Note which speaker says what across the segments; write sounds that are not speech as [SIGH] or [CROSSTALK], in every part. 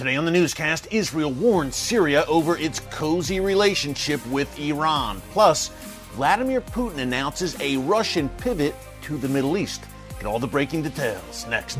Speaker 1: Today on the newscast, Israel warns Syria over its cozy relationship with Iran. Plus, Vladimir Putin announces a Russian pivot to the Middle East. Get all the breaking details next.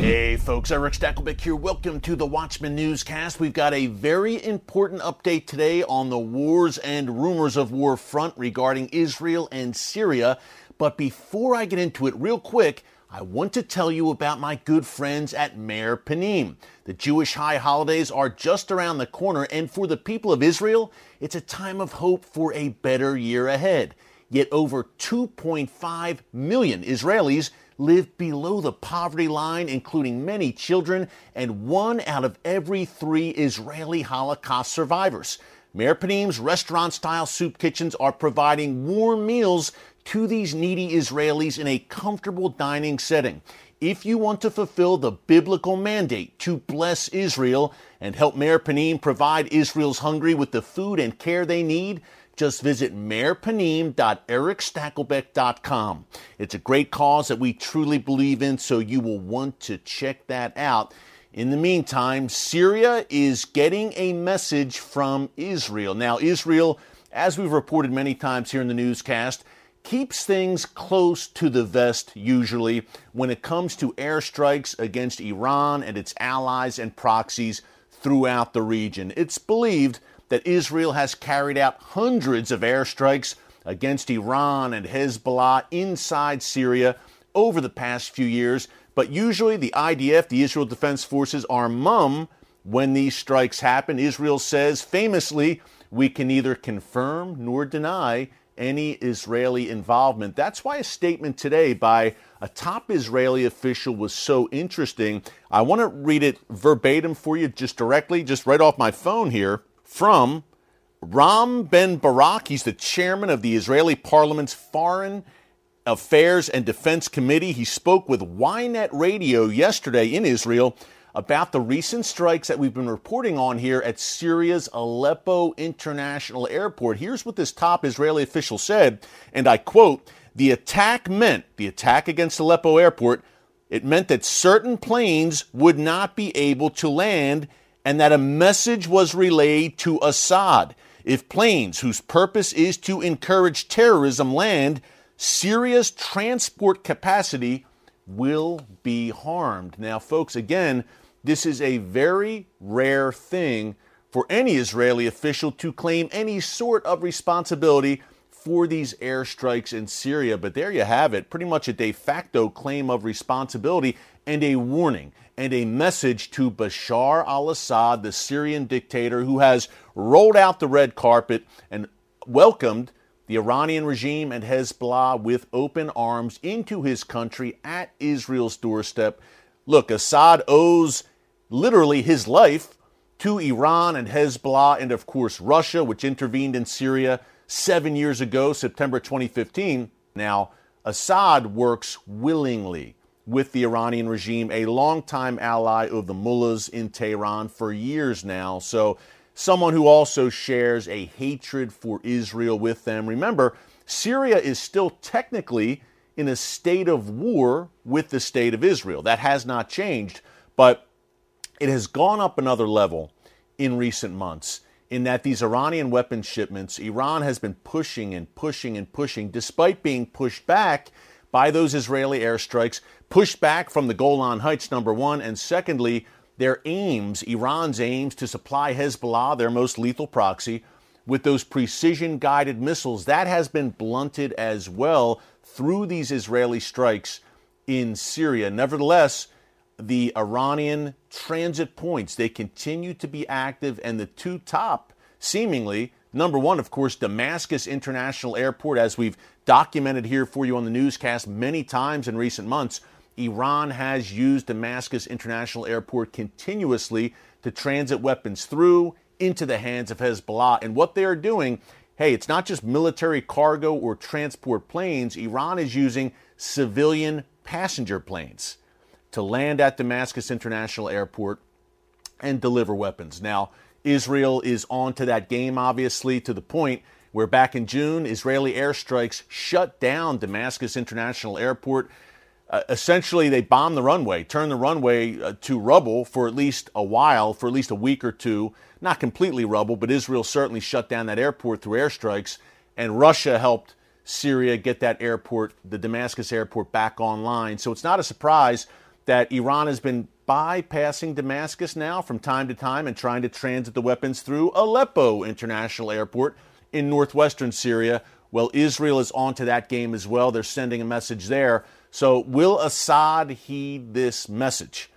Speaker 1: Hey folks, Erick Stakelbeck here. Welcome to the Watchman Newscast. We've got a very important update today on the wars and rumors of war front regarding Israel and Syria. But before I get into it, real quick, I want to tell you about my good friends at Meir Panim. The Jewish high holidays are just around the corner, and for the people of Israel, it's a time of hope for a better year ahead. Yet over 2.5 million Israelis live below the poverty line, including many children, and one out of every three Israeli Holocaust survivors. Meir Panim's restaurant style soup kitchens are providing warm meals to these needy Israelis in a comfortable dining setting. If you want to fulfill the biblical mandate to bless Israel and help Meir Panim provide Israel's hungry with the food and care they need, just visit meirpanim.erickstakelbeck.com. It's a great cause that we truly believe in, so you will want to check that out. In the meantime, Syria is getting a message from Israel. Now, Israel, as we've reported many times here in the newscast, keeps things close to the vest usually when it comes to airstrikes against Iran and its allies and proxies throughout the region. It's believed that Israel has carried out hundreds of airstrikes against Iran and Hezbollah inside Syria over the past few years, but usually the IDF, the Israel Defense Forces, are mum when these strikes happen. Israel says famously, we can neither confirm nor deny any Israeli involvement. That's why a statement today by a top Israeli official was so interesting. I want to read it verbatim for you, just directly, just right off my phone here, from Ram Ben Barak. He's the chairman of the Israeli parliament's Foreign Affairs and Defense Committee. He spoke with Ynet Radio yesterday in Israel about the recent strikes that we've been reporting on here at Syria's Aleppo International Airport. Here's what this top Israeli official said, and I quote The attack meant, the attack against Aleppo Airport, it meant that certain planes would not be able to land and that a message was relayed to Assad. If planes whose purpose is to encourage terrorism land, Syria's transport capacity will be harmed. Now, folks, again, this is a very rare thing for any Israeli official to claim any sort of responsibility for these airstrikes in Syria. But there you have it, pretty much a de facto claim of responsibility and a warning and a message to Bashar al Assad, the Syrian dictator who has rolled out the red carpet and welcomed the Iranian regime and Hezbollah with open arms into his country at Israel's doorstep. Look, Assad owes literally his life to Iran and Hezbollah, and of course Russia, which intervened in Syria seven years ago, September 2015. Now, Assad works willingly with the Iranian regime, a longtime ally of the mullahs in Tehran for years now. So someone who also shares a hatred for Israel with them. Remember, Syria is still technically in a state of war with the state of Israel. That has not changed, but it has gone up another level in recent months in that these Iranian weapons shipments, Iran has been pushing and pushing and pushing, despite being pushed back by those Israeli airstrikes, pushed back from the Golan Heights, number one, and secondly, their aims, Iran's aims to supply Hezbollah, their most lethal proxy, with those precision guided missiles, that has been blunted as well through these Israeli strikes in Syria. Nevertheless, the Iranian transit points, they continue to be active, and the two top, seemingly, number one, of course, Damascus International Airport, as we've documented here for you on the newscast many times in recent months. Iran has used Damascus International Airport continuously to transit weapons through into the hands of Hezbollah. And what they are doing, hey, it's not just military cargo or transport planes. Iran is using civilian passenger planes to land at Damascus International Airport and deliver weapons. Now, Israel is on to that game, obviously, to the point where back in June, Israeli airstrikes shut down Damascus International Airport. Uh, essentially, they bombed the runway, turned the runway uh, to rubble for at least a while, for at least a week or two. Not completely rubble, but Israel certainly shut down that airport through airstrikes, and Russia helped Syria get that airport, the Damascus airport, back online. So it's not a surprise that Iran has been bypassing Damascus now from time to time and trying to transit the weapons through Aleppo International Airport in northwestern Syria. Well, Israel is onto that game as well. They're sending a message there. So, will Assad heed this message?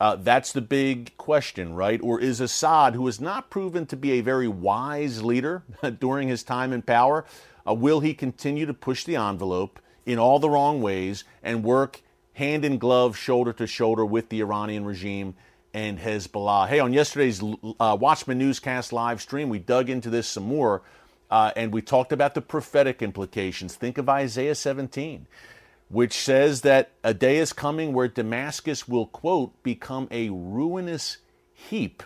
Speaker 1: Uh, that's the big question, right? Or is Assad, who has not proven to be a very wise leader [LAUGHS] during his time in power, uh, will he continue to push the envelope in all the wrong ways and work hand in glove, shoulder to shoulder with the Iranian regime and Hezbollah? Hey, on yesterday's uh, Watchman Newscast live stream, we dug into this some more. Uh, and we talked about the prophetic implications. Think of Isaiah 17, which says that a day is coming where Damascus will, quote, become a ruinous heap.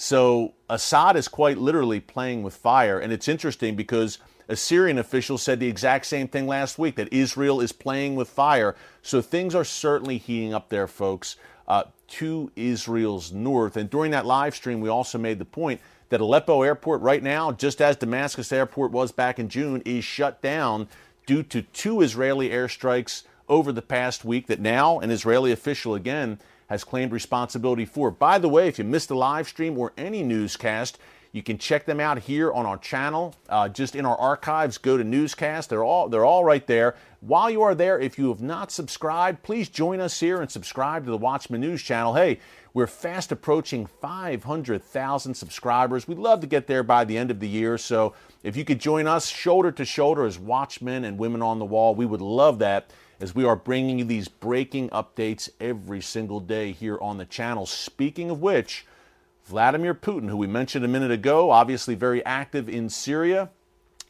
Speaker 1: So Assad is quite literally playing with fire. And it's interesting because a Syrian official said the exact same thing last week that Israel is playing with fire. So things are certainly heating up there, folks, uh, to Israel's north. And during that live stream, we also made the point that Aleppo Airport right now, just as Damascus Airport was back in June, is shut down due to two Israeli airstrikes over the past week that now an Israeli official again has claimed responsibility for. By the way, if you missed the live stream or any newscast, you can check them out here on our channel. Uh, just in our archives, go to newscast. They're all they're all right there. While you are there, if you have not subscribed, please join us here and subscribe to the Watchman News channel. Hey, we're fast approaching 500,000 subscribers. We'd love to get there by the end of the year. So if you could join us shoulder to shoulder as watchmen and women on the wall, we would love that as we are bringing you these breaking updates every single day here on the channel. Speaking of which, Vladimir Putin, who we mentioned a minute ago, obviously very active in Syria,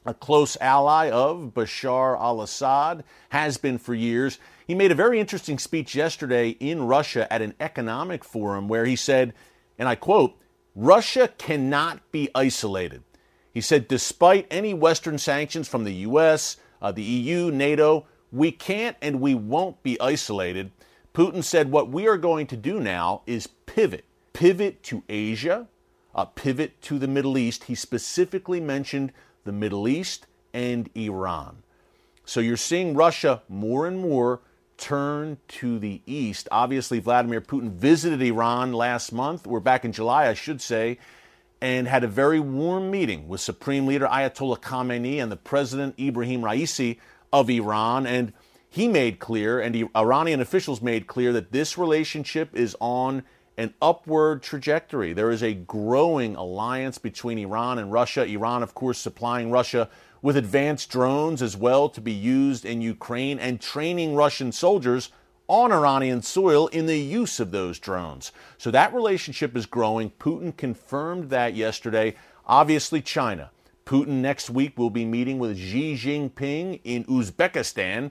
Speaker 1: a close ally of Bashar al Assad, has been for years. He made a very interesting speech yesterday in Russia at an economic forum where he said, and I quote, Russia cannot be isolated. He said, despite any Western sanctions from the U.S., uh, the EU, NATO, we can't and we won't be isolated. Putin said, what we are going to do now is pivot. Pivot to Asia, uh, pivot to the Middle East. He specifically mentioned the Middle East and Iran. So you're seeing Russia more and more turn to the east. Obviously, Vladimir Putin visited Iran last month, or back in July, I should say, and had a very warm meeting with Supreme Leader Ayatollah Khamenei and the President Ibrahim Raisi of Iran. And he made clear, and Iranian officials made clear, that this relationship is on an upward trajectory. There is a growing alliance between Iran and Russia. Iran, of course, supplying Russia with advanced drones as well to be used in Ukraine and training Russian soldiers on Iranian soil in the use of those drones. So that relationship is growing. Putin confirmed that yesterday. Obviously, China. Putin next week will be meeting with Xi Jinping in Uzbekistan,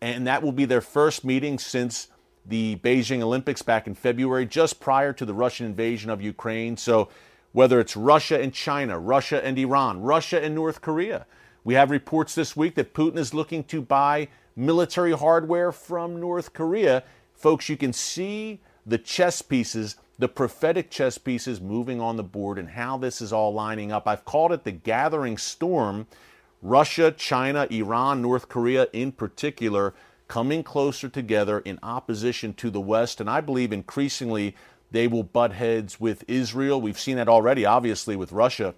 Speaker 1: and that will be their first meeting since the Beijing Olympics back in February, just prior to the Russian invasion of Ukraine. So, whether it's Russia and China, Russia and Iran, Russia and North Korea, we have reports this week that Putin is looking to buy military hardware from North Korea. Folks, you can see the chess pieces, the prophetic chess pieces moving on the board and how this is all lining up. I've called it the gathering storm. Russia, China, Iran, North Korea in particular coming closer together in opposition to the West. And I believe increasingly they will butt heads with Israel. We've seen that already, obviously, with Russia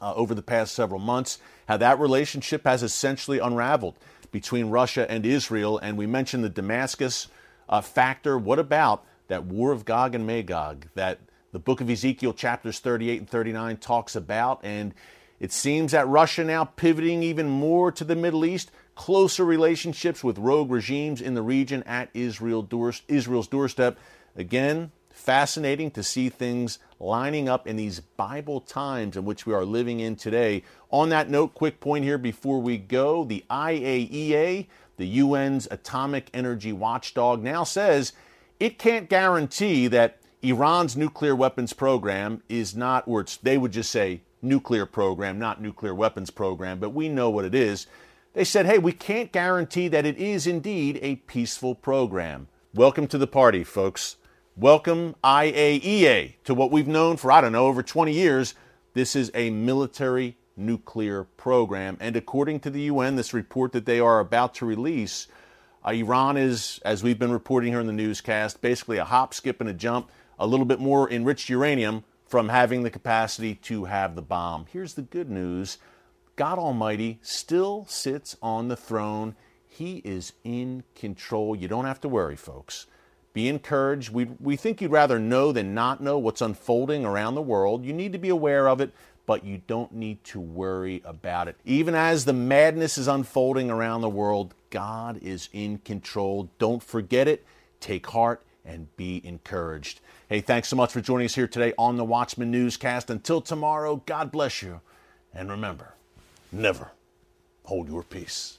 Speaker 1: uh, over the past several months, how that relationship has essentially unraveled between Russia and Israel. And we mentioned the Damascus uh, factor. What about that war of Gog and Magog that the book of Ezekiel, chapters 38 and 39, talks about? And it seems that Russia now pivoting even more to the Middle East, closer relationships with rogue regimes in the region at Israel Israel's doorstep. Again, fascinating to see things lining up in these Bible times in which we are living in today. On that note, quick point here before we go the IAEA, the UN's atomic energy watchdog, now says it can't guarantee that Iran's nuclear weapons program is not, or they would just say, nuclear program, not nuclear weapons program, but we know what it is. They said, hey, we can't guarantee that it is indeed a peaceful program. Welcome to the party, folks. Welcome, IAEA, to what we've known for, I don't know, over 20 years. This is a military nuclear program. And according to the UN, this report that they are about to release, Uh, Iran is, as we've been reporting here in the newscast, basically a hop, skip, and a jump, a little bit more enriched uranium from having the capacity to have the bomb. Here's the good news God Almighty still sits on the throne. He is in control. You don't have to worry, folks. Be encouraged. We, we think you'd rather know than not know what's unfolding around the world. You need to be aware of it, but you don't need to worry about it. Even as the madness is unfolding around the world, God is in control. Don't forget it. Take heart and be encouraged. Hey, thanks so much for joining us here today on the Watchman Newscast. Until tomorrow, God bless you. And remember, never hold your peace.